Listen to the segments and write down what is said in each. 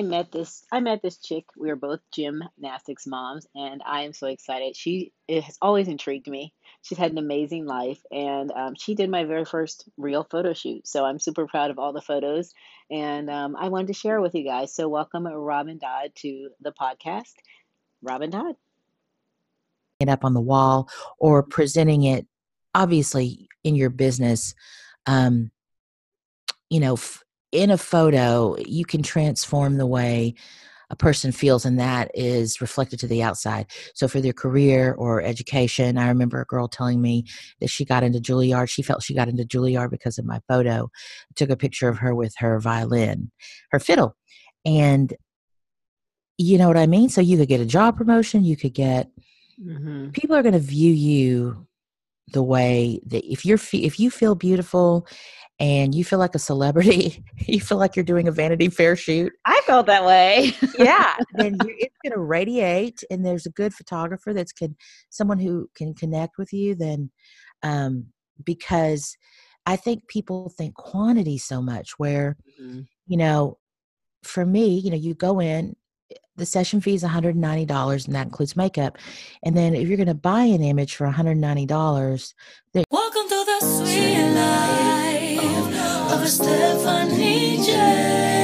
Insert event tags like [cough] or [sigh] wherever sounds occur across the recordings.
I met this I met this chick. We were both gymnastics moms and I am so excited. She it has always intrigued me. She's had an amazing life and um, she did my very first real photo shoot. So I'm super proud of all the photos and um, I wanted to share with you guys. So welcome Robin Dodd to the podcast. Robin Dodd. It up on the wall or presenting it obviously in your business um, you know f- in a photo, you can transform the way a person feels, and that is reflected to the outside. So, for their career or education, I remember a girl telling me that she got into Juilliard. She felt she got into Juilliard because of my photo. I took a picture of her with her violin, her fiddle, and you know what I mean? So, you could get a job promotion, you could get mm-hmm. people are going to view you the way that if you're if you feel beautiful and you feel like a celebrity, [laughs] you feel like you're doing a Vanity Fair shoot. I felt that way. [laughs] yeah, then it's going to radiate, and there's a good photographer that's can someone who can connect with you. Then, um, because I think people think quantity so much. Where, mm-hmm. you know, for me, you know, you go in. The session fee is $190 and that includes makeup. And then if you're going to buy an image for $190, then Welcome to the sweet life of Stephanie J.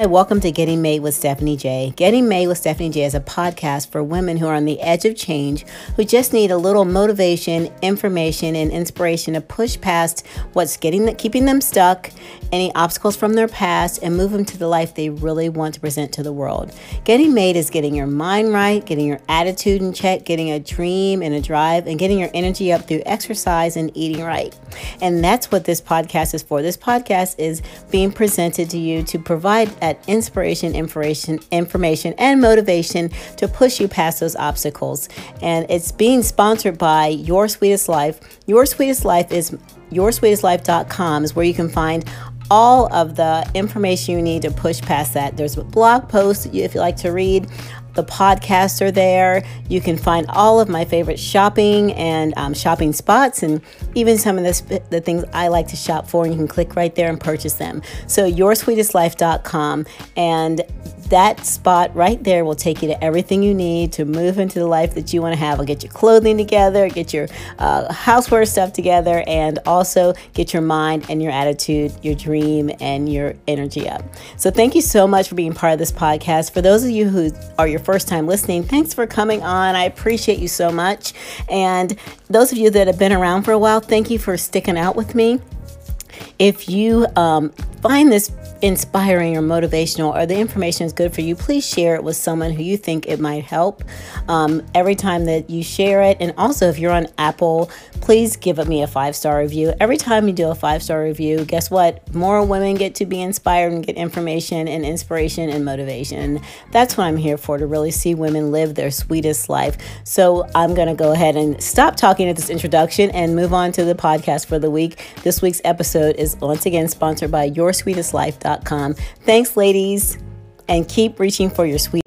Hi, welcome to Getting Made with Stephanie J. Getting Made with Stephanie J is a podcast for women who are on the edge of change, who just need a little motivation, information, and inspiration to push past what's getting keeping them stuck, any obstacles from their past, and move them to the life they really want to present to the world. Getting Made is getting your mind right, getting your attitude in check, getting a dream and a drive, and getting your energy up through exercise and eating right. And that's what this podcast is for. This podcast is being presented to you to provide that inspiration, information, information, and motivation to push you past those obstacles. And it's being sponsored by Your Sweetest Life. Your Sweetest Life is yoursweetestlife.com is where you can find all of the information you need to push past that. There's a blog post if you like to read. The podcasts are there. You can find all of my favorite shopping and um, shopping spots, and even some of the, the things I like to shop for. And you can click right there and purchase them. So, yoursweetestlife.com. And that spot right there will take you to everything you need to move into the life that you want to have. I'll get your clothing together, get your uh, houseware stuff together, and also get your mind and your attitude, your dream, and your energy up. So, thank you so much for being part of this podcast. For those of you who are your first time listening, thanks for coming on. I appreciate you so much. And those of you that have been around for a while, thank you for sticking out with me. If you um, find this inspiring or motivational or the information is good for you, please share it with someone who you think it might help. Um, every time that you share it, and also if you're on Apple, please give me a five star review. Every time you do a five star review, guess what? More women get to be inspired and get information and inspiration and motivation. That's what I'm here for to really see women live their sweetest life. So I'm going to go ahead and stop talking at this introduction and move on to the podcast for the week. This week's episode is once again sponsored by Your Sweetest Life Thanks, ladies, and keep reaching for your sweet.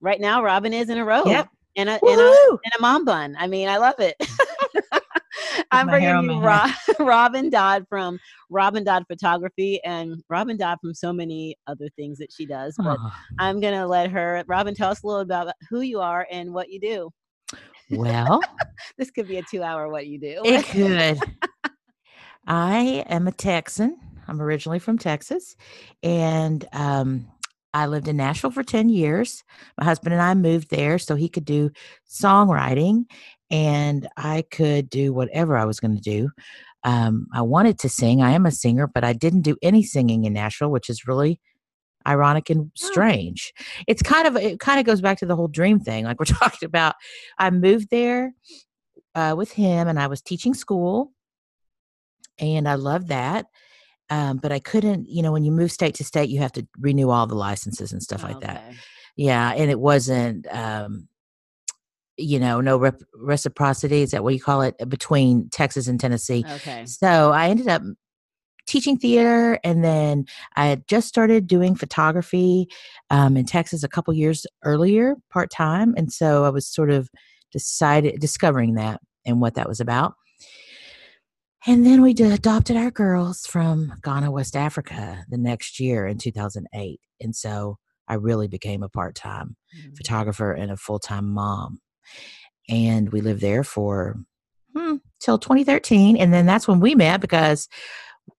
Right now, Robin is in a row. Yep. And a, and a, and a mom bun. I mean, I love it. [laughs] I'm bringing you Rob, [laughs] Robin Dodd from Robin Dodd Photography and Robin Dodd from so many other things that she does. But. I'm going to let her, Robin, tell us a little about who you are and what you do. Well, [laughs] this could be a two hour what you do. It could. I am a Texan. I'm originally from Texas, and um, I lived in Nashville for 10 years. My husband and I moved there so he could do songwriting and I could do whatever I was going to do. Um, I wanted to sing. I am a singer, but I didn't do any singing in Nashville, which is really ironic and strange. It's kind of it kind of goes back to the whole dream thing, like we're [laughs] talking about. I moved there uh, with him, and I was teaching school, and I loved that. Um, but I couldn't, you know, when you move state to state, you have to renew all the licenses and stuff like okay. that. Yeah, and it wasn't, um, you know, no rep- reciprocity. Is that what you call it between Texas and Tennessee? Okay. So I ended up teaching theater, and then I had just started doing photography um, in Texas a couple years earlier, part time, and so I was sort of decided discovering that and what that was about And then we adopted our girls from Ghana, West Africa the next year in 2008. And so I really became a part time mm-hmm. photographer and a full time mom. And we lived there for hmm, till 2013. And then that's when we met because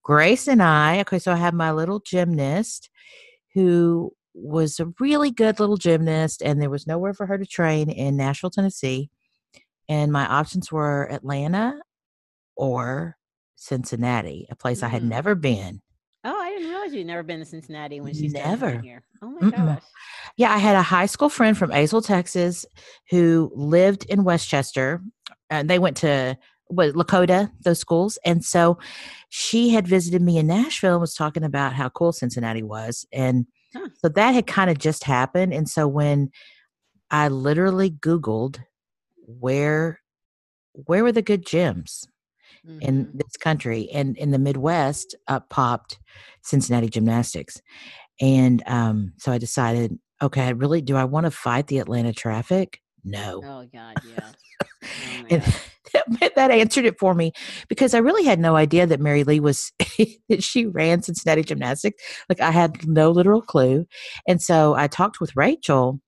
Grace and I, okay, so I have my little gymnast who was a really good little gymnast, and there was nowhere for her to train in Nashville, Tennessee. And my options were Atlanta or Cincinnati, a place mm. I had mm. never been. Oh, I didn't realize you'd never been to Cincinnati when she's never here. Oh my Mm-mm. gosh. Yeah, I had a high school friend from Azle, Texas, who lived in West Chester. And they went to what Lakota, those schools. And so she had visited me in Nashville and was talking about how cool Cincinnati was. And huh. so that had kind of just happened. And so when I literally Googled where where were the good gyms mm-hmm. in this country and in the Midwest up popped Cincinnati gymnastics. And um, so I decided, okay, I really do I want to fight the Atlanta traffic? No. Oh God, [laughs] yeah. Oh, and [laughs] that, that answered it for me because I really had no idea that Mary Lee was [laughs] that she ran Cincinnati Gymnastics. Like I had no literal clue, and so I talked with Rachel,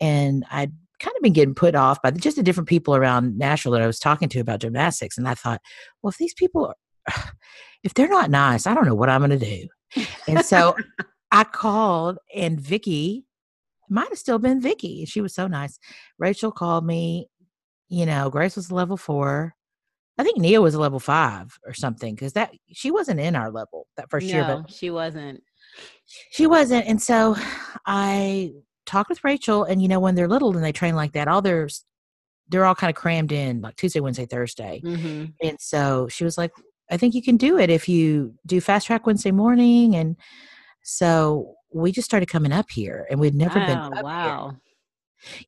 and I'd kind of been getting put off by just the different people around Nashville that I was talking to about gymnastics, and I thought, well, if these people, are, [sighs] if they're not nice, I don't know what I'm going to do, and so. [laughs] I called and Vicky might have still been Vicky. She was so nice. Rachel called me you know, Grace was level four. I think Nia was a level five or something because that she wasn't in our level that first no, year. But she wasn't. She wasn't, and so I talked with Rachel, and you know, when they're little and they train like that, all their they're all kind of crammed in like Tuesday, Wednesday, Thursday, mm-hmm. and so she was like, "I think you can do it if you do fast track Wednesday morning," and so we just started coming up here, and we'd never wow, been. wow. Here.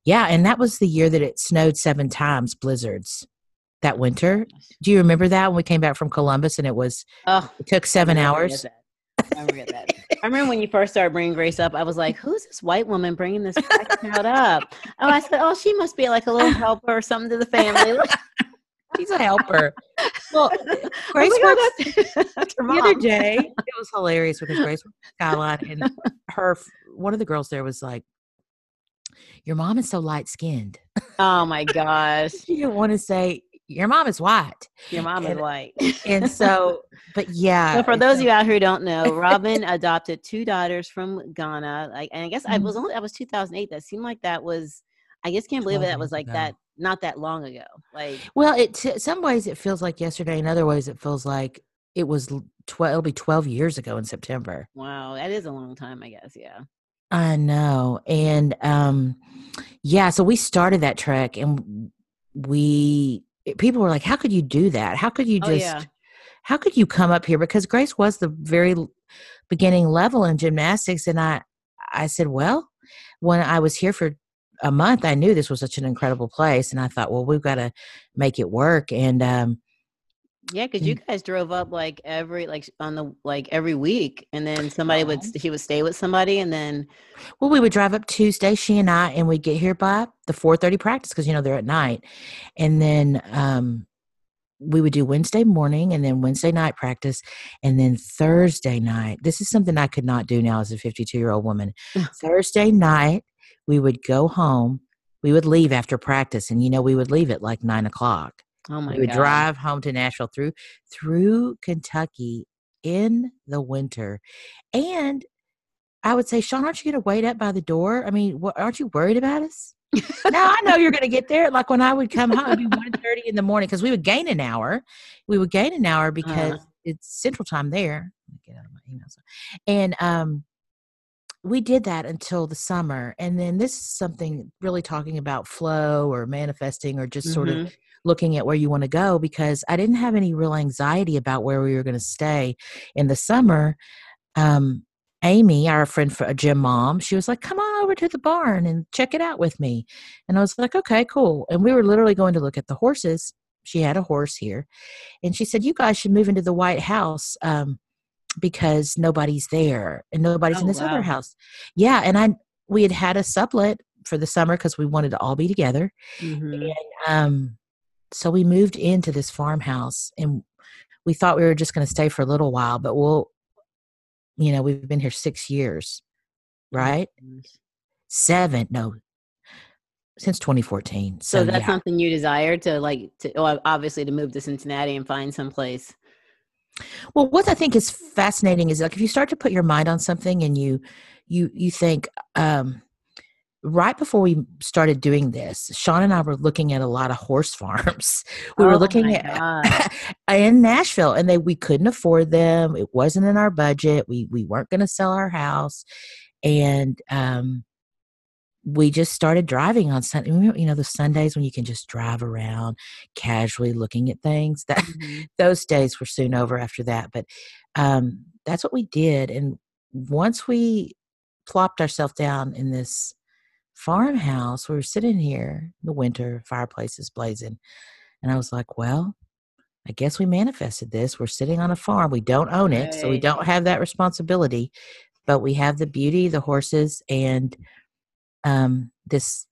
Yeah, and that was the year that it snowed seven times, blizzards that winter. Do you remember that when we came back from Columbus and it was oh, it took seven hours? I remember that. I remember when you first started bringing Grace up. I was like, "Who's this white woman bringing this crowd up?" Oh, I said, "Oh, she must be like a little helper or something to the family." [laughs] She's a helper. Well, [laughs] Grace oh works. That's, [laughs] the other day, it was hilarious because Grace Skyline and her one of the girls there was like, your mom is so light skinned. Oh my gosh. you didn't want to say, your mom is white. Your mom and, is white. and so, [laughs] but yeah. So for those of you out who don't know, Robin [laughs] adopted two daughters from Ghana. Like, and I guess mm-hmm. I was only, that was 2008. That seemed like that was, I just can't believe that was like that, not that long ago. Like, well, it, some ways it feels like yesterday. In other ways, it feels like it was 12, it'll be 12 years ago in September. Wow. That is a long time, I guess. Yeah. I know. And um yeah, so we started that trek and we people were like, How could you do that? How could you just oh, yeah. how could you come up here? Because Grace was the very beginning level in gymnastics and I I said, Well, when I was here for a month, I knew this was such an incredible place and I thought, well, we've got to make it work. And um yeah, because you guys drove up like every like on the like every week, and then somebody would he would stay with somebody, and then well, we would drive up Tuesday, she and I, and we'd get here by the four thirty practice because you know they're at night, and then um we would do Wednesday morning and then Wednesday night practice, and then Thursday night. This is something I could not do now as a fifty two year old woman. [laughs] Thursday night, we would go home. We would leave after practice, and you know we would leave at like nine o'clock Oh my we would God. drive home to Nashville through through Kentucky in the winter. And I would say, Sean, aren't you going to wait up by the door? I mean, what, aren't you worried about us? now I know you're going to get there. Like when I would come home, it'd be one thirty in the morning because we would gain an hour. We would gain an hour because uh it's Central Time there. Get out of my emails. And um, we did that until the summer, and then this is something really talking about flow or manifesting or just sort mm-hmm. of looking at where you want to go because I didn't have any real anxiety about where we were going to stay in the summer. Um, Amy, our friend for a gym mom, she was like, "Come on over to the barn and check it out with me." And I was like, "Okay, cool." And we were literally going to look at the horses. She had a horse here, and she said, "You guys should move into the White House um, because nobody's there and nobody's oh, in this wow. other house." Yeah, and I we had had a sublet for the summer because we wanted to all be together, mm-hmm. and um, so we moved into this farmhouse and we thought we were just going to stay for a little while, but we'll, you know, we've been here six years, right? Seven, no, since 2014. So, So, that's yeah. something you desire to like to well, obviously to move to Cincinnati and find some place. Well, what I think is fascinating is like if you start to put your mind on something and you you you think um right before we started doing this, Sean and I were looking at a lot of horse [laughs] farms. We Oh were looking at [laughs] in Nashville and they we couldn't afford them. It wasn't in our budget. We we weren't going to sell our house and um we just started driving on Sunday. You know, the Sundays when you can just drive around casually looking at things. [laughs] That Mhm. those days were soon over after that. But um, that's what we did. And once we plopped ourselves down in this farmhouse, we were sitting here in the winter, fireplace is blazing. And I was like, well, I guess we manifested this. We're sitting on a farm. We don't own it, so we don't have that responsibility. But we have the beauty, the horses, and um, this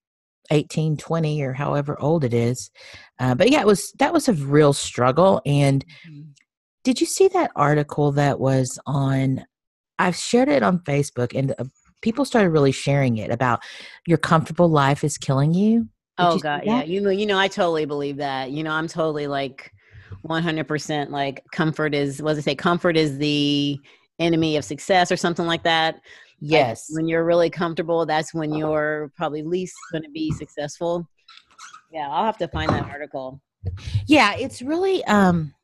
18, 20, or however old it is. Uh, but yeah, it was that was a real struggle. And Mhm. did you see that article that was on? I've shared it on Facebook, and uh, people started really sharing it about your comfortable life is killing you. Did Oh you god, yeah. You know, you know, I totally believe that. You know, I'm totally like 100% like comfort is what does it say? Comfort is the enemy of success or something like that. Like, Yes. when you're really comfortable, that's when you're probably least going to be successful. Yeah, I'll have to find that article. yeah it's really um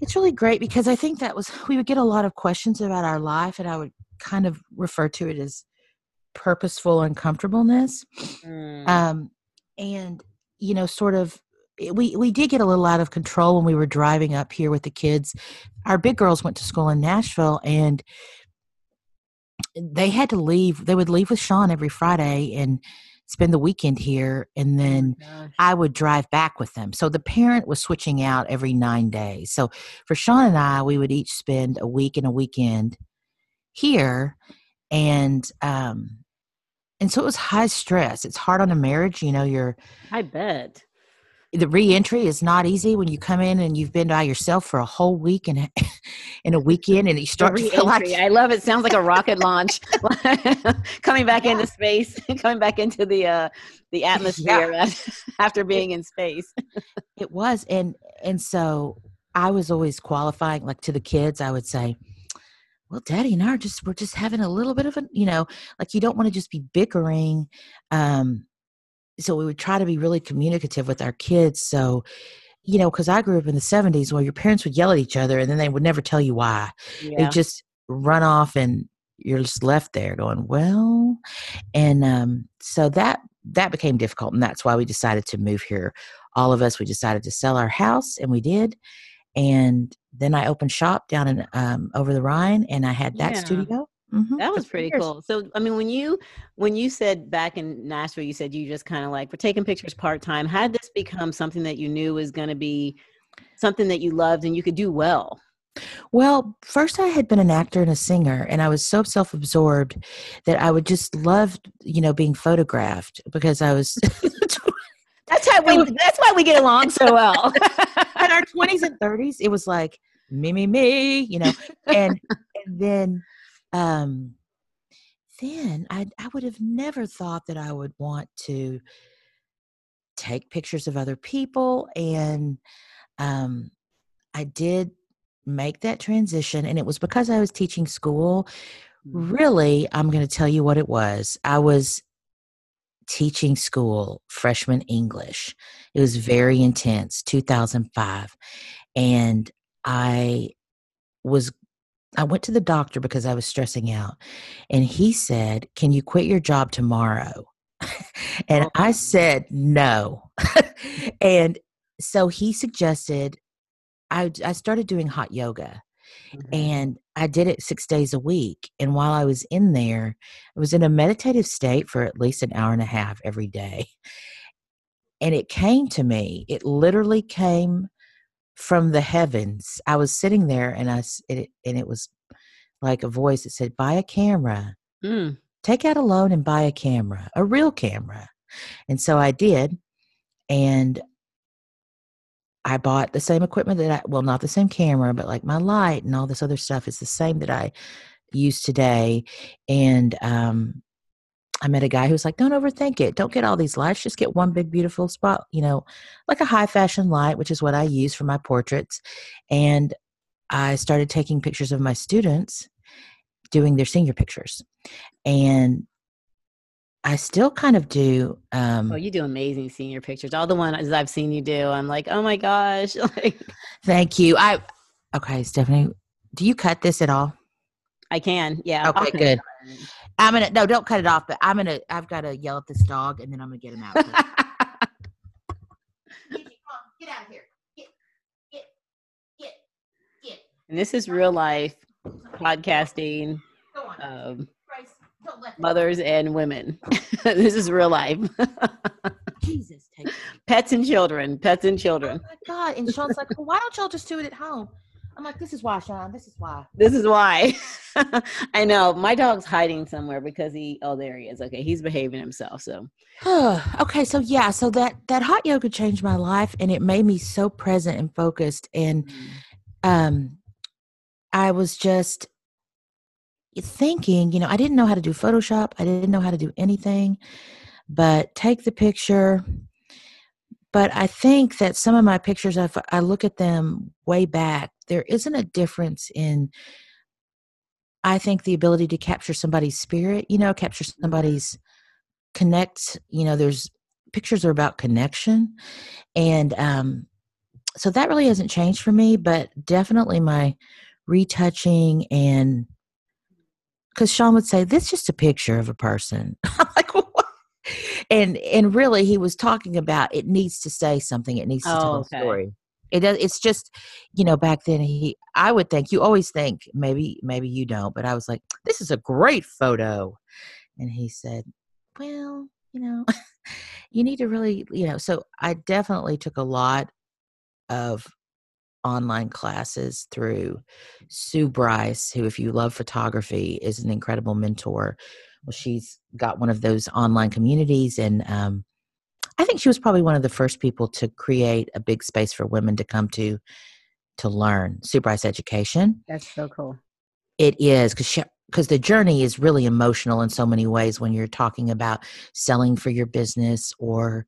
it's really great because i think that was we would get a lot of questions about our life and i would kind of refer to it as purposeful uncomfortableness Mm. um and you know sort of we we did get a little out of control when we were driving up here with the kids our big girls went to school in nashville and they had to leave they would leave with sean every friday and spend the weekend here and then Gosh. I would drive back with them. So the parent was switching out every nine days. So for Sean and I, we would each spend a week and a weekend here. And um and so it was high stress. It's hard on a marriage. You know, you're I bet. the reentry is not easy when you come in and you've been by yourself for a whole week and in a weekend and you start to feel like. I love it. Sounds like a rocket launch. [laughs] coming back into space, [laughs] coming back into the uh the atmosphere [laughs] after being in space. It was, and and so I was always qualifying, like to the kids, I would say, "Well, Daddy and I are just we're just having a little bit of a, you know, like you don't want to just be bickering." Um, so we would try to be really communicative with our kids. So, you know, because I grew up in the '70s, where your parents would yell at each other, and then they would never tell you why. Yeah. They just run off, and you're just left there going, "Well," and um, so that that became difficult, and that's why we decided to move here all of us we decided to sell our house and we did and then i opened shop down in um, over the rhine and i had that Yeah. studio Mhm, That was pretty years. cool. So, I mean, when you when you said back in Nashville, you said you just kind of like were taking pictures part time. How did this become something that you knew was going to be something that you loved and you could do well? well first i had been an actor and a singer and i was so self-absorbed that i would just love you know being photographed because i was [laughs] That's how we. That's why we get along so well. in [laughs] our 20s and 30s it was like me me me you know and and then um then i i would have never thought that i would want to take pictures of other people and um i did make that transition and it was because i was teaching school really i'm going to tell you what it was i was teaching school freshman english. It was very intense 2005 and i was i went to the doctor because i was stressing out and he said can you quit your job tomorrow? [laughs] And Oh. i said no. [laughs] And so he suggested I, I started doing hot yoga Mhm. and I did it six days a week. And while I was in there, I was in a meditative state for at least an hour and a half every day. And it came to me, it literally came from the heavens. I was sitting there and I it, and it was like a voice that said, buy a camera, Mm. take out a loan and buy a camera, a real camera. And so I did. And I bought the same equipment that I, well, not the same camera, but like my light and all this other stuff is the same that I use today. And um, I met a guy who was like, don't overthink it. Don't get all these lights. Just get one big, beautiful spot, you know, like a high fashion light, which is what I use for my portraits. And I started taking pictures of my students doing their senior pictures. And I still kind of do. Um, oh, you do amazing senior pictures. All the ones I've seen you do, I'm like, oh my gosh! [laughs] like, thank you. I okay, Stephanie. Do you cut this at all? I can. Yeah. Okay, good. I'm gonna no, don't cut it off. But I'm gonna. I've got to yell at this dog, and then I'm gonna get him out. [laughs] get out of here. Get, get, get, get. And this is real life podcasting. Um, mothers and women. [laughs] this is real life. [laughs] Jesus, pets and children, pets and children. Oh my God! And Sean's like, well, "Why don't y'all just do it at home?" I'm like, "This is why, Sean. This is why. This is why." [laughs] I know my dog's hiding somewhere because he. Oh, there he is. Okay, he's behaving himself. So. [sighs] okay, so yeah, so that that hot yoga changed my life, and it made me so present and focused, and mm. um, I was just thinking, you know, I didn't know how to do Photoshop. I didn't know how to do anything but take the picture. But I think that some of my pictures, if I look at them way back, there isn't a difference in, I think, the ability to capture somebody's spirit, you know, capture somebody's connect. You know, there's pictures are about connection. And um, so that really hasn't changed for me, but definitely my retouching and because Sean would say, "This is just a picture of a person." [laughs] I'm like, what? and and really, he was talking about it needs to say something. It needs to oh, tell okay. a story. It does. It's just, you know, back then he, I would think you always think maybe maybe you don't, but I was like, this is a great photo, and he said, well, you know, [laughs] you need to really, you know. So I definitely took a lot of online classes through Sue Bryce, who, if you love photography, is an incredible mentor. Well, she's got one of those online communities, and um, I think she was probably one of the first people to create a big space for women to come to to learn Sue Bryce education. That's so cool. It is because because the journey is really emotional in so many ways when you're talking about selling for your business or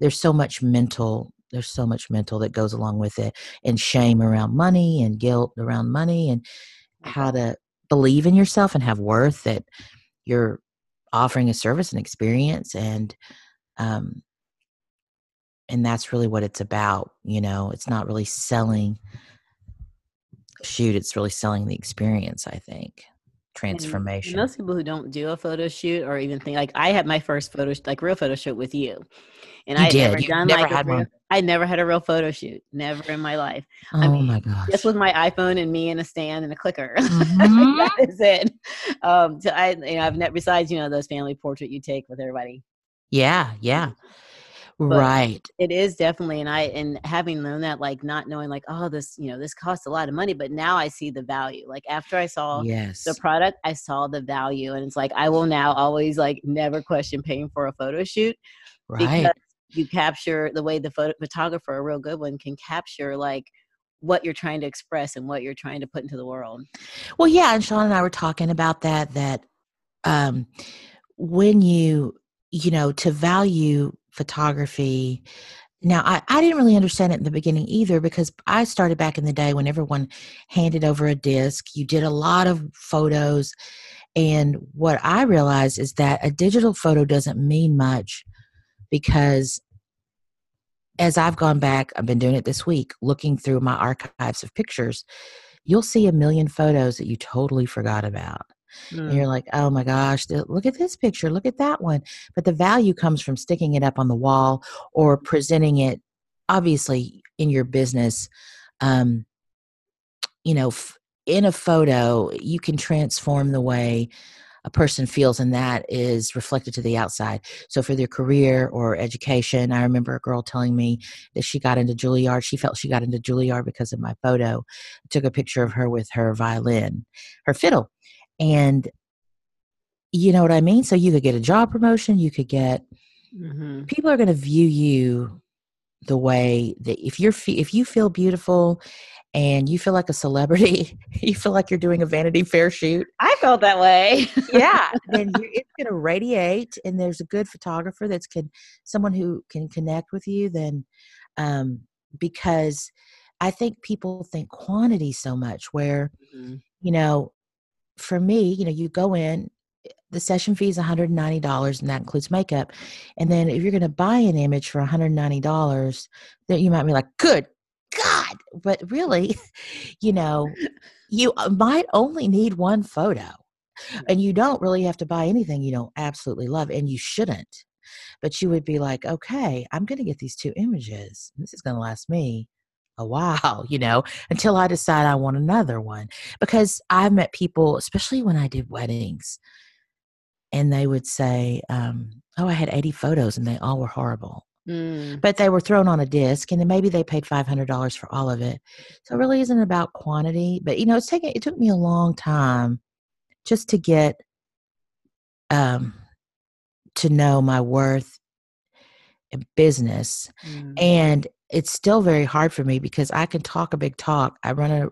there's so much mental there's so much mental that goes along with it and shame around money and guilt around money and how to believe in yourself and have worth that you're offering a service and experience and um and that's really what it's about you know? It's not really selling shoot it's really selling the experience i think transformation. And most people who don't do a photo shoot or even think like I had my first photo like real photo shoot with you, and I never you done never like had real, one. I never had a real photo shoot, never in my life. Oh I mean, my gosh! Just with my iPhone and me and a stand and a clicker. [laughs] Mm-hmm. that is it. Um, so I, you know, I've never besides you know those family portrait you take with everybody. Yeah, yeah. But right. It is definitely, and I and having known that, like not knowing, like oh, this you know this costs a lot of money, but now I see the value. Like after I saw yes. the product, I saw the value, and it's like I will now always like never question paying for a photo shoot, right? you capture the way the photo- photographer, a real good one, can capture like what you're trying to express and what you're trying to put into the world. Well, yeah, and Sean and I were talking about that. That um, when you you know to value photography. Now, I, I didn't really understand it in the beginning either because I started back in the day when everyone handed over a disc. You did a lot of photos. And what I realized is that a digital photo doesn't mean much because as I've gone back, I've been doing it this week, looking through my archives of pictures, you'll see a million photos that you totally forgot about. Mm. And you're like, oh my gosh, look at this picture, look at that one. But the value comes from sticking it up on the wall or presenting it, obviously, in your business. Um, you know, f- in a photo, you can transform the way a person feels and that is reflected to the outside so for their career or education i remember a girl telling me that she got into juilliard she felt she got into juilliard because of my photo I took a picture of her with her violin her fiddle and you know what I mean? So you could get a job promotion, you could get mm-hmm. people are going to view you the way that if you're fe- if you feel beautiful and you feel like a celebrity, [laughs] you feel like you're doing a Vanity Fair shoot. I felt that way. yeah, then [laughs] it's going to radiate, and there's a good photographer that's can someone who can connect with you. Then, um, because I think people think quantity so much, where Mhm. you know, for me, you know, you go in. The session fee is $190 and that includes makeup. And then if you're going to buy an image for $190, then you might be like, good God. But really, [laughs] you know, you uh, might only need one photo and you don't really have to buy anything you don't absolutely love and you shouldn't. But you would be like, okay, I'm going to get these two images. This is going to last me a while, you know, until I decide I want another one. Because I've met people, especially when I did weddings, and they would say, um, oh, I had 80 photos and they all were horrible Mm. but they were thrown on a disc and then maybe they paid $500 for all of it so it really isn't about quantity but you know it's taken it took me a long time just to get um to know my worth in business Mm. and it's still very hard for me because i can talk a big talk i run a,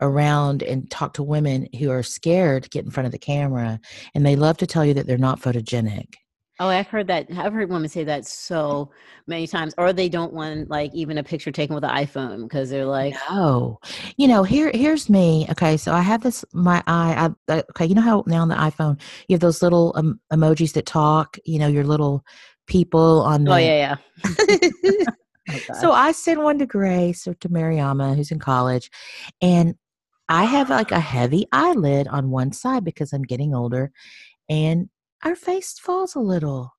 around and talk to women who are scared to get in front of the camera and they love to tell you that they're not photogenic Oh, I've heard that. I've heard women say that so many times, or they don't want like even a picture taken with an iPhone because they're like, No, you know, here here's me. Okay, so I have this my eye. I, I- okay, you know how now on the iPhone you have those little um, emojis that talk. You know, your little people on. The, oh yeah, yeah. [laughs] [laughs] Oh, so. I send one to Grace or to Mariama, who's in college, and I have like a heavy eyelid on one side because I'm getting older, and our face falls a little.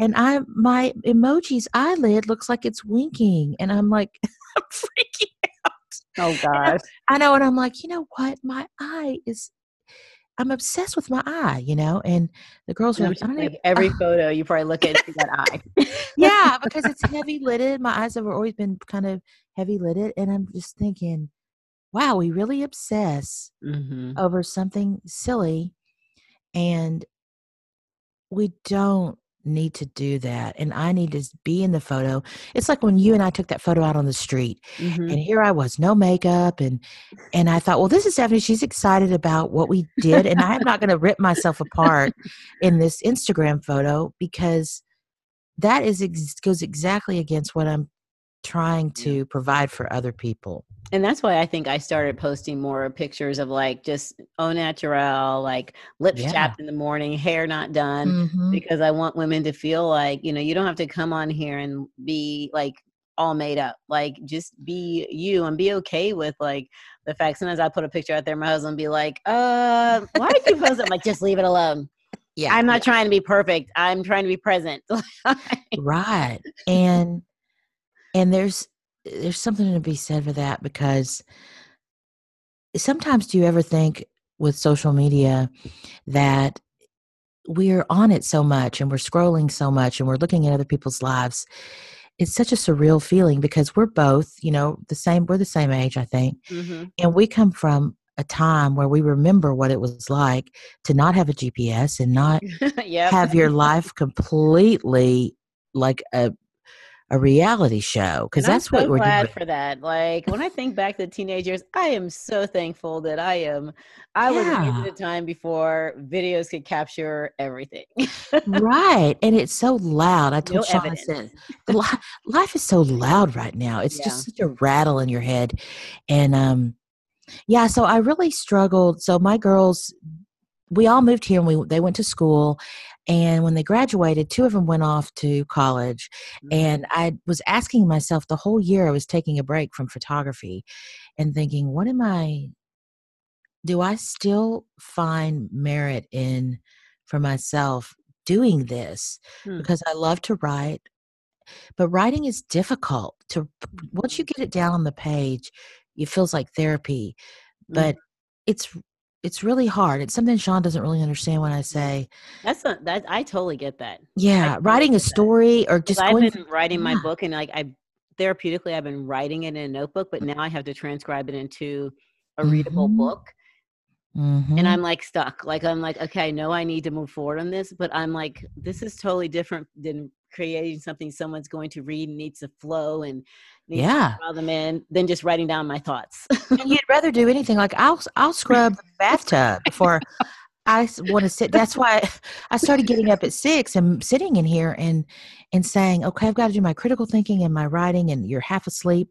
And I my emoji's eyelid looks like it's winking, and I'm like, [laughs] I'm freaking out. oh gosh. I know, and I'm like, you know what? My eye is. I'm obsessed with my eye, you know, and the girls like, I don't like even, every [laughs] photo you probably look at that eye. [laughs] yeah, because it's heavy lidded. My eyes have always been kind of heavy lidded, and I'm just thinking, wow, we really obsess hmm over something silly, and we don't need to do that. And I need to be in the photo. It's like when you and I took that photo out on the street, hmm and here I was, no makeup, and and I thought, well, this is Stephanie. She's excited about what we did, and I'm not going to rip myself apart in this Instagram photo because that is ex- goes exactly against what I'm trying to provide for other people. And that's why I think I started posting more pictures of like just au naturel, like lips Yeah. chapped in the morning, hair not done, Mhm. because I want women to feel like, you know, you don't have to come on here and be like all made up. Like just be you and be okay with like the fact sometimes I put a picture out there, my husband be like, uh, why did you post it? I'm like, just leave it alone. [laughs] Yeah, I'm not trying to be perfect. I'm trying to be present. [laughs] right and and there's there's something to be said for that because sometimes do you ever think with social media that we're on it so much and we're scrolling so much and we're looking at other people's lives? It's such a surreal feeling because we're both you know the same we're the same age i think. Hmm and we come from a time where we remember what it was like to not have a gps and not [laughs] yep. have your life completely like a a reality show because that's what so we're glad doing. for that. Like when I think back to teenagers, I am so thankful that I am. I was Yeah. in the time before videos could capture everything. right, and it's so loud. I [laughs] told no Sean, I evidence. said, the li- life is so loud right now. It's just such a rattle in your head, and um, yeah. So I really struggled. So my girls, we all moved here, and we they went to school. And when they graduated, two of them went off to college. Mm-hmm. And I was asking myself the whole year I was taking a break from photography and thinking, what am I do I still find merit in for myself doing this? Hmm. Because I love to write, but writing is difficult to once you get it down on the page, it feels like therapy. Mm-hmm. But it's it's really hard. It's something Sean doesn't really understand when I say, That's not that I totally get that. yeah, totally writing a get that. story or just I've been writing my Yeah. book and like I therapeutically I've been writing it in a notebook, but now I have to transcribe it into a readable Mhm. book. Mhm. and I'm like stuck. Like I'm like, okay, I know I need to move forward on this, but I'm like, this is totally different than creating something someone's going to read and needs to flow and yeah draw them in than just writing down my thoughts. and you'd rather do anything like I'll I'll scrub the bathtub before I want to sit. That's why I started getting up at six and sitting in here and and saying, okay, I've got to do my critical thinking and my writing, and you're half asleep.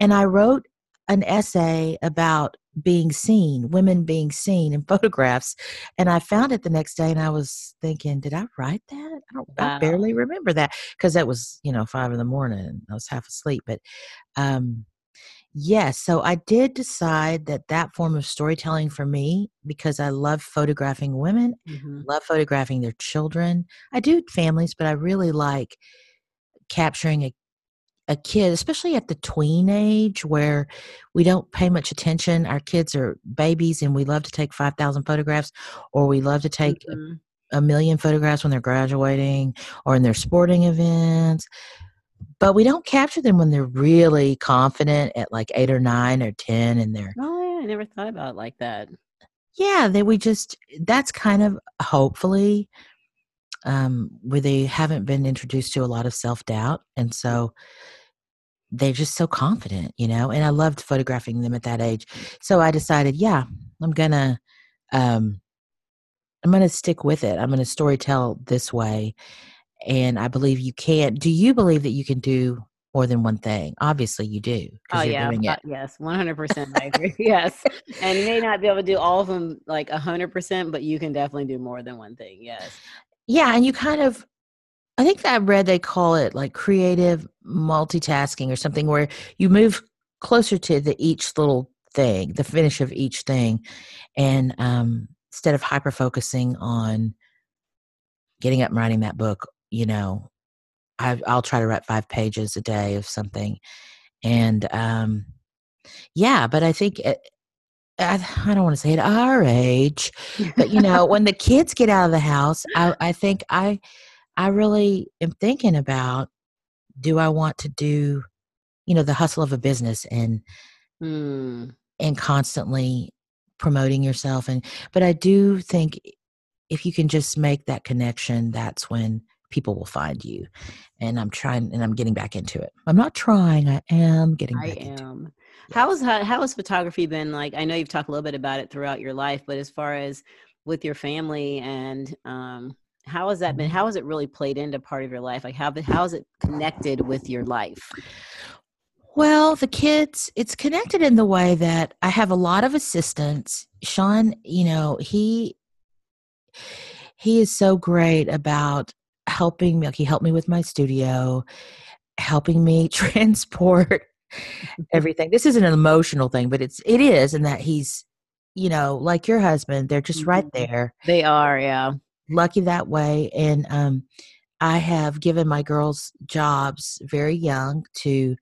And I wrote an essay about being seen, women being seen in [laughs] photographs. And I found it the next day and I was thinking, did I write that? I, don't, wow. I barely remember that because that was, you know, five in the morning I was half asleep. But um, yes, so I did decide that that form of storytelling for me, because I love photographing women, mm-hmm. love photographing their children. I do families, but I really like capturing a a kid, especially at the tween age where we don't pay much attention. Our kids are babies and we love to take 5,000 photographs or we love to take mm-hmm. a, million photographs when they're graduating or in their sporting events. But we don't capture them when they're really confident at like eight or nine or 10 and they're. Oh, yeah. I never thought about it like that. Yeah, that we just, that's kind of hopefully um, where they haven't been introduced to a lot of self doubt. And so they're just so confident, you know, and I loved photographing them at that age. So I decided, yeah, I'm gonna um I'm gonna stick with it. I'm gonna story tell this way. And I believe you can do you believe that you can do more than one thing? Obviously you do. Oh yeah. Uh, yes, one hundred percent I agree. [laughs] yes. And you may not be able to do all of them like hundred percent, but you can definitely do more than one thing. Yes. Yeah, and you kind of I think I read they call it like creative multitasking or something where you move closer to the each little thing, the finish of each thing, and um, instead of hyper focusing on getting up and writing that book, you know, I, will try to write five pages a day of something, and um, yeah, but I think. It, I, I don't want to say at our age, but you know, when the [laughs] kids get out of the house, I, I think I I really am thinking about do I want to do, you know, the hustle of a business and mm. and constantly promoting yourself and but I do think if you can just make that connection, that's when people will find you. And I'm trying and I'm getting back into it. I'm not trying, I am getting back I am. How is how, how has photography been like? I know you've talked a little bit about it throughout your life, but as far as with your family and um, how has that been how has it really played into part of your life? Like how how has it connected with your life? Well the kids it's connected in the way that i have a lot of assistants. Sean you know he he is so great about helping me like he helped me with my studio helping me [laughs] transport [laughs] everything this is an emotional thing but it's it is and that he's you know like your husband they're just right mm-hmm. there they are yeah lucky that way. And um, I have given my girls jobs very young to,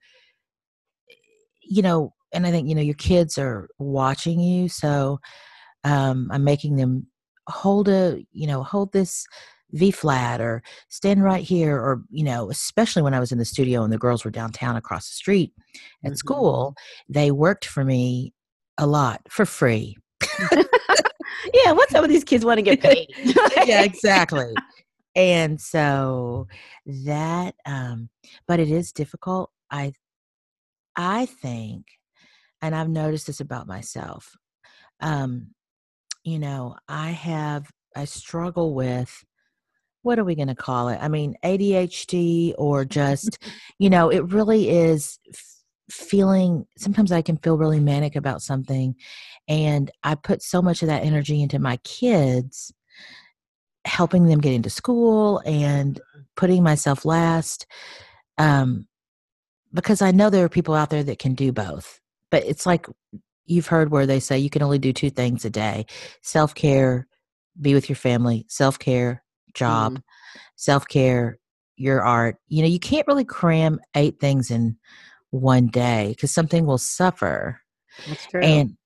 you know, and I think, you know, your kids are watching you. So um, I'm making them hold a, you know, hold this V flat or stand right here. Or, you know, especially when I was in the studio and the girls were downtown across the street at mm-hmm. school, they worked for me a lot for free. [laughs] yeah, what some of these kids want to get paid? [laughs] yeah, exactly. And so that um but it is difficult. I I think and I've noticed this about myself. Um you know, I have I struggle with what are we going to call it? I mean, ADHD or just, you know, it really is feeling sometimes I can feel really manic about something and I put so much of that energy into my kids helping them get into school and putting myself last um because I know there are people out there that can do both but it's like you've heard where they say you can only do two things a day self-care be with your family self-care job mm. self-care your art you know you can't really cram eight things in one day because something will suffer. That's true. And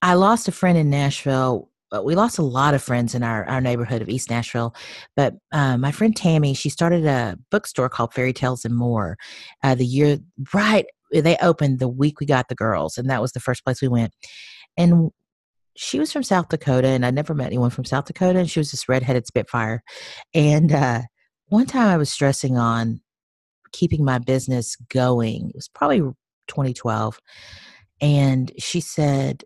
I lost a friend in Nashville. We lost a lot of friends in our, our neighborhood of East Nashville. But uh, my friend Tammy, she started a bookstore called Fairy Tales and More. Uh, the year right, they opened the week we got the girls, and that was the first place we went. And she was from South Dakota, and I never met anyone from South Dakota. And she was this redheaded Spitfire. And uh, one time I was stressing on keeping my business going. It was probably 2012. And she said,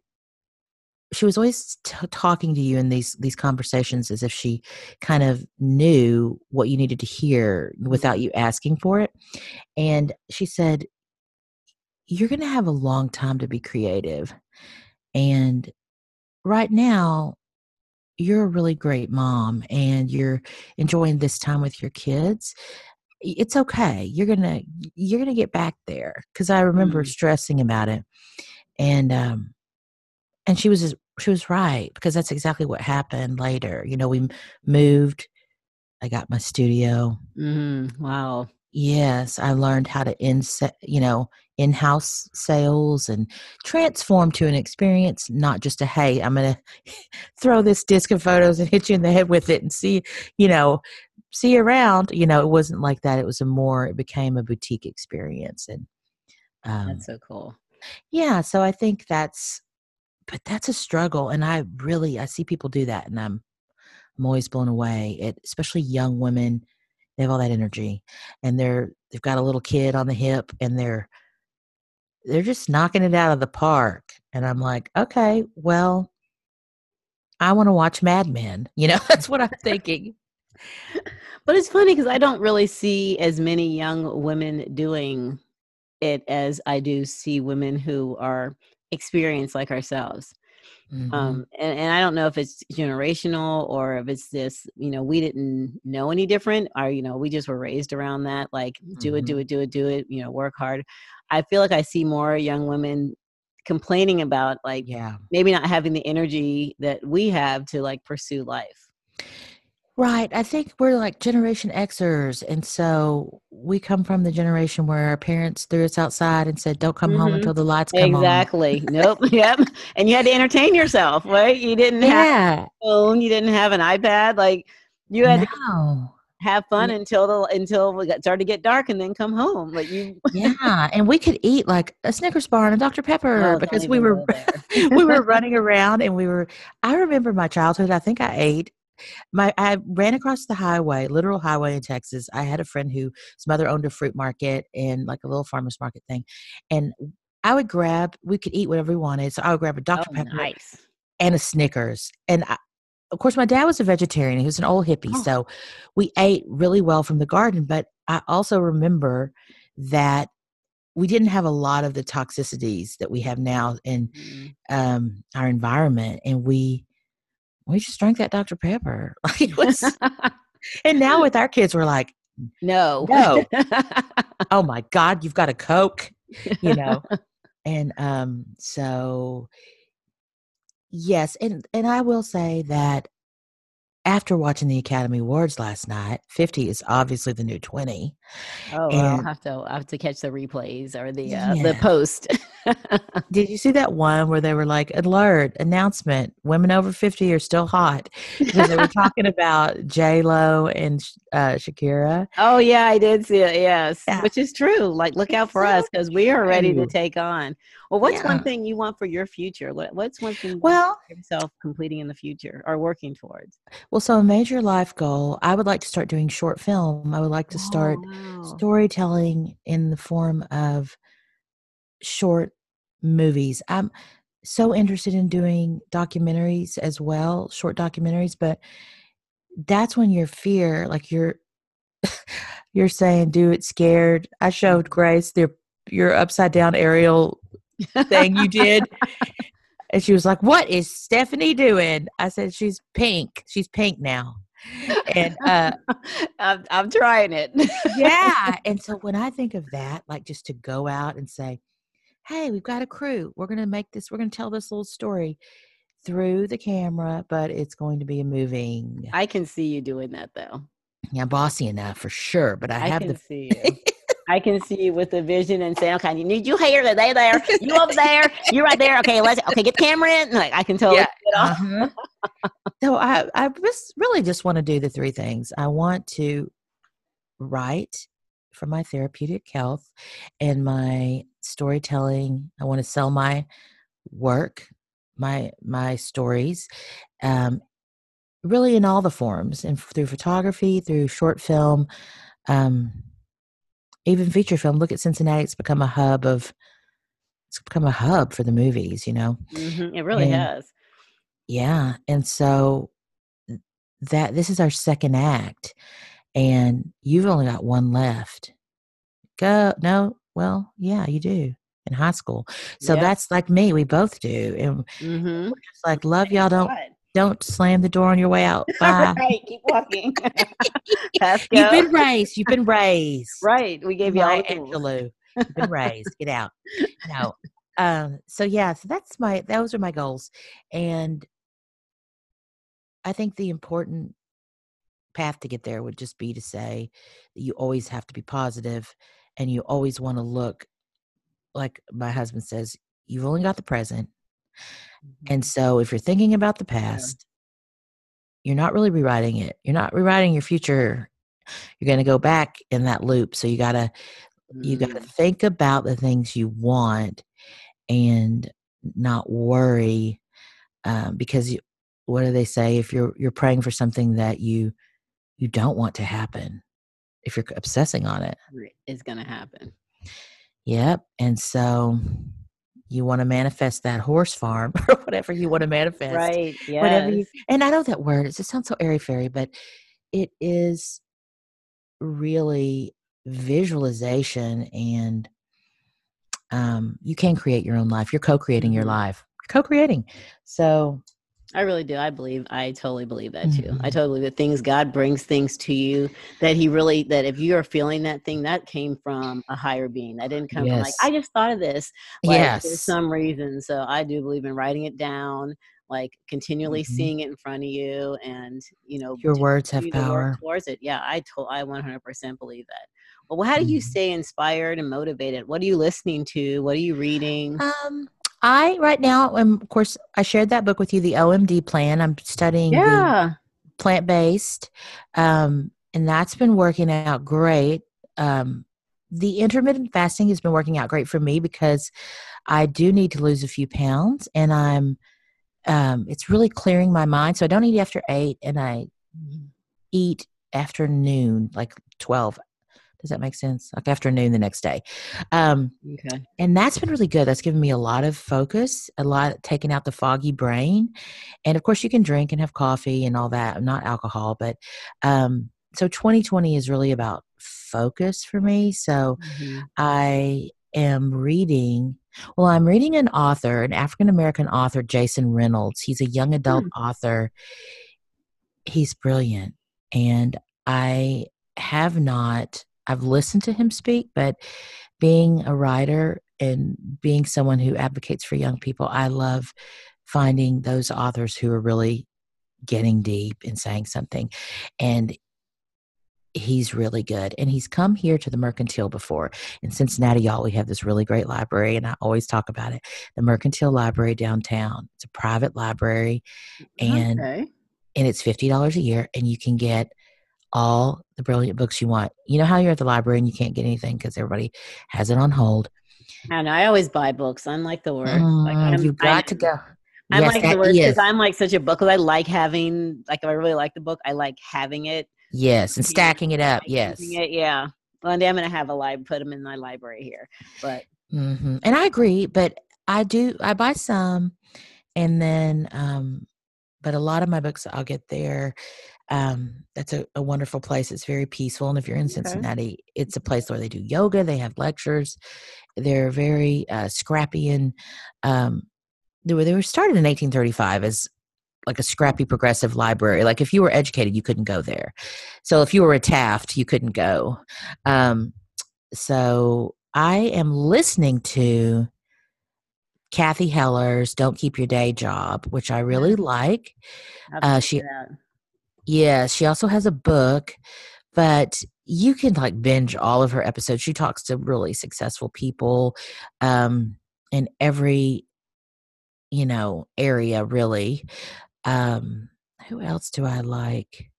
she was always t- talking to you in these these conversations as if she kind of knew what you needed to hear without you asking for it and she said you're going to have a long time to be creative and right now you're a really great mom and you're enjoying this time with your kids it's okay you're going to you're to get back there cuz i remember Mm. stressing about it and um and she was she was right because that's exactly what happened later you know we moved i got my studio Mm, wow. Yes i learned how to in you know in-house sales and transform to an experience not just a hey i'm gonna [laughs] throw this disc of photos and hit you in the head with it and see you know see around you know it wasn't like that it was a more it became a boutique experience and um, That's so cool. yeah so i think that's but that's a struggle and i really i see people do that and i'm i'm always blown away it especially young women they have all that energy and they're they've got a little kid on the hip and they're they're just knocking it out of the park and i'm like okay well i want to watch mad men you know [laughs] that's what i'm thinking [laughs] But it's funny because I don't really see as many young women doing it as I do see women who are experienced like ourselves. Mhm. Um, and, and I don't know if it's generational or if it's this, you know, we didn't know any different or, you know, we just were raised around that, like do it, do it, do it, do it, you know, work hard. I feel like I see more young women complaining about like yeah maybe not having the energy that we have to like pursue life. Right. I think we're like Generation Xers. And so we come from the generation where our parents threw us outside and said, don't come home Mhm. until the lights come on. Exactly. nope. [laughs] Yep. And you had to entertain yourself, right? You didn't on. have a phone. You didn't have an iPad. Like you had to have fun Yeah. until the until it got started to get dark, and then come home. Like you. Yeah. And we could eat like a Snickers bar and a Dr. Pepper Oh, because we were [laughs] we were running around and we were I remember my childhood. I think I ate my I ran across the highway, literal highway in Texas. I had a friend whose mother owned a fruit market and like a little farmers market thing. And I would grab, we could eat whatever we wanted. So I would grab a Dr. Oh, Pepper nice. and a Snickers. And I, of course, my dad was a vegetarian. He was an old hippie. Oh. So we ate really well from the garden. But I also remember that we didn't have a lot of the toxicities that we have now in Mm. um, our environment. And we, we just drank that Dr. Pepper. [laughs] Like it was, [laughs] and now with our kids, we're like, no. No. [laughs] oh my God, you've got a Coke, you know? and um, so, yes. And, and I will say that after watching the Academy Awards last night, 50 is obviously the new 20. Oh, I'll have to. I'll have to catch the replays or the uh, the post. [laughs] Did you see that one where they were like, alert, announcement, women over 50 are still hot? Because they were talking about J Lo and uh, Shakira. oh yeah, I did see it. Yes, Yeah. which is true. Like, look out for us because we are ready to take on. Well, what's one thing you want for your future? What, what's one thing you Well, yourself completing in the future or working towards? well, so a major life goal, I would like to start doing short film. I would like to start Oh, wow. storytelling in the form of short movies. I'm so interested in doing documentaries as well, short documentaries, but that's when your fear, like you're [laughs] you're saying do it scared. I showed [laughs] Grace the your upside down aerial thing you did. [laughs] And she was like, What is Stephanie doing? I said, She's pink. She's pink now. And uh [laughs] I'm, I'm trying it. [laughs] yeah. And so when I think of that, like just to go out and say, hey, we've got a crew. We're going to make this, we're going to tell this little story through the camera, but it's going to be a moving. I can see you doing that though. Yeah, bossy enough for sure. But I, I, have can the, see you. [laughs] I can see you with the vision and saying, "Okay, you need you here, they there, you over there, you right there. Okay, let's okay, get the camera in." Like I can totally Yeah, get off. uh-huh. so I, I just really just want to do the three things. I want to write for my therapeutic health and my storytelling. I want to sell my work, my my stories, um, really in all the forms and through photography, through short film, um, even feature film. Look at Cincinnati; it's become a hub of. It's become a hub for the movies, you know. Mm-hmm. It really and, has. Yeah, and so that this is our second act, and you've only got one left. Go no, well, yeah, you do in high school. So yeah. that's like me. We both do, and mm-hmm. just like love y'all. Don't don't slam the door on your way out. [laughs] Bye. right, keep walking. [laughs] You've been raised. You've been raised. Right. We gave you all the Angelou. You've been raised. Get out. No. Um, so yeah, so that's my those are my goals. And I think the important path to get there would just be to say that you always have to be positive and you always want to look like my husband says, you've only got the present. Mm-hmm. And so if you're thinking about the past, yeah. you're not really rewriting it. You're not rewriting your future. You're going to go back in that loop. So you got to mm. you got to think about the things you want and not worry um, because you, what do they say if you're you're praying for something that you you don't want to happen if you're obsessing on it it's going to happen Yep. And so you want to manifest that horse farm [laughs] or whatever you want to manifest. Right. Yeah. Whatever you, and I know that word, it sounds so airy fairy, but it is really visualization and um, you can create your own life. You're co-creating your mm-hmm. life. Co-creating. So I really do. I believe. I totally believe that too. Mm-hmm. I totally believe that things God brings things to you that He really that if you are feeling that thing that came from a higher being. That didn't come yes. from like I just thought of this. Like, yes. For some reason. So I do believe in writing it down, like continually mm-hmm. seeing it in front of you, and you know your words have power towards it. Yeah, I told. I 100% believe that. Well, how do you mm-hmm. stay inspired and motivated? What are you listening to? What are you reading? Um, I right now am of course I shared that book with you, the OMD plan. I'm studying yeah. plant based. Um, and that's been working out great. Um, the intermittent fasting has been working out great for me because I do need to lose a few pounds and I'm um, it's really clearing my mind. So I don't eat after eight and I eat after noon, like 12 does that make sense? Like afternoon the next day. Um, okay. And that's been really good. That's given me a lot of focus, a lot taking out the foggy brain. And of course, you can drink and have coffee and all that, not alcohol. But um, so 2020 is really about focus for me. So mm-hmm. I am reading. Well, I'm reading an author, an African American author, Jason Reynolds. He's a young adult mm. author. He's brilliant. And I have not I've listened to him speak, but being a writer and being someone who advocates for young people, I love finding those authors who are really getting deep and saying something. And he's really good. And he's come here to the Mercantile before. In Cincinnati, y'all, we have this really great library, and I always talk about it. The Mercantile Library downtown. It's a private library, and okay. and it's fifty dollars a year, and you can get all the brilliant books you want. You know how you're at the library and you can't get anything because everybody has it on hold. And I always buy books. I'm like the word. Mm, like you've got I, to go. I'm yes, like the word because I'm like such a book. Because I like having, like, if I really like the book, I like having it. Yes, and stacking it up. Yes, it, yeah. One day I'm going to have a live, put them in my library here. But mm-hmm. and I agree, but I do. I buy some, and then, um, but a lot of my books I'll get there um, that's a, a, wonderful place. It's very peaceful. And if you're in Cincinnati, okay. it's a place where they do yoga, they have lectures. They're very uh, scrappy and um, they were, they were started in 1835 as like a scrappy progressive library. Like if you were educated, you couldn't go there. So if you were a Taft, you couldn't go. Um, so I am listening to Cathy Heller's "Don't Keep Your Day Job," which I really like. Uh, she that. Yeah, she also has a book, but you can like binge all of her episodes. She talks to really successful people um, in every, you know, area, really. Um, who else do I like?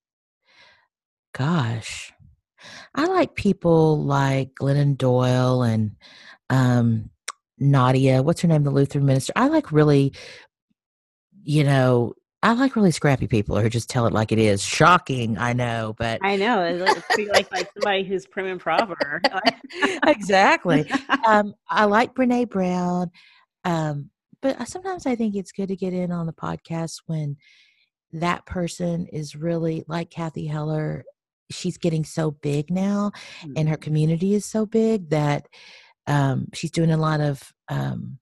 Gosh, I like people like Glennon Doyle and um, Nadia. What's her name? The Lutheran minister. I like really, you know, I like really scrappy people who just tell it like it is. Shocking, I know, but I know it's like, like, [laughs] somebody who's prim and proper. [laughs] exactly. [laughs] Um, I like Brene Brown, um, but sometimes I think it's good to get in on the podcast when that person is really like Cathy Heller. She's getting so big now, and her Mm-hmm. community is so big that um, she's doing a lot of um,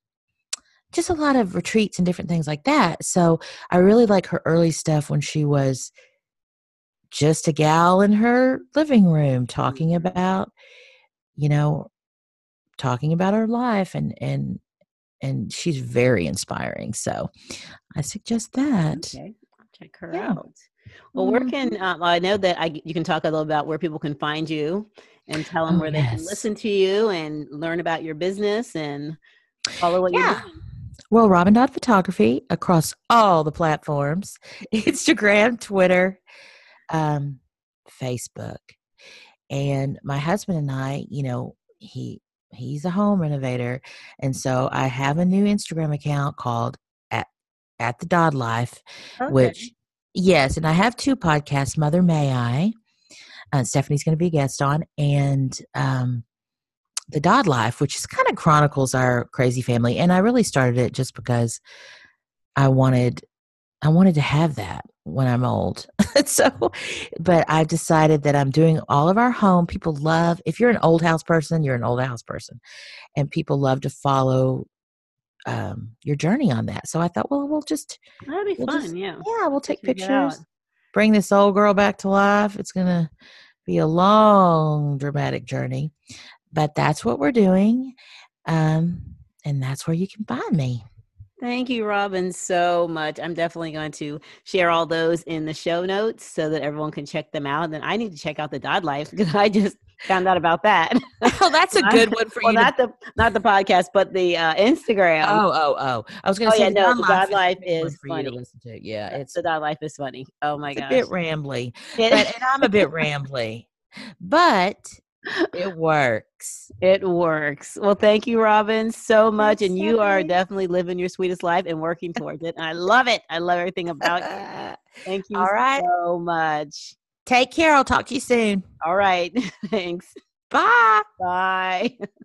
just a lot of retreats and different things like that. So I really like her early stuff when she was just a gal in her living room talking Mhm. about, you know, talking about her life and and and she's very inspiring. So I suggest that. Okay, check her Yeah. out. Well, where can um, I know that I you can talk a little about where people can find you and tell them Oh, where they can listen to you and learn about your business and follow what Yeah. you're doing. Well, Robin Dodd Photography across all the platforms [laughs] Instagram, Twitter, um, Facebook. And my husband and I, you know, he he's a home renovator. And so I have a new Instagram account called at at the Dodd Life, Okay. which yes, and I have two podcasts, Mother May I. Uh, Stephanie's going to be a guest on, and um, the Dodd Life, which is kind of chronicles our crazy family. And I really started it just because I wanted I wanted to have that when I'm old. [laughs] so, but I decided that I'm doing all of our home. People love if you're an old house person, you're an old house person, and people love to follow um, your journey on that. So I thought, well, we'll just That'd be we'll fun. just- yeah. yeah, we'll take Check it out. pictures, bring this old girl back to life. It's gonna be a long, dramatic journey, but that's what we're doing, um, and that's where you can find me. Thank you, Robin, so much. I'm definitely going to share all those in the show notes so that everyone can check them out. And then I need to check out the Dodd Life because I just found out about that. [laughs] Oh, that's a [laughs] good one for well, you. to- not the not the podcast, but the uh, Instagram. oh, oh, oh! I was going Oh, to say yeah, no, Dodd the Life Dodd is a Life is for you to funny. listen to. Yeah, it's, the Dodd Life is funny. Oh my it's a bit rambly, but [laughs] and I'm a bit rambly, but it works. It works. Well, thank you, Robin, so much. Thanks, and you are definitely living your sweetest life and working towards it. And I love it. I love everything about you. [laughs] Thank you All right. so much. Take care. I'll talk to you soon. All right. [laughs] Thanks. Bye. Bye. [laughs]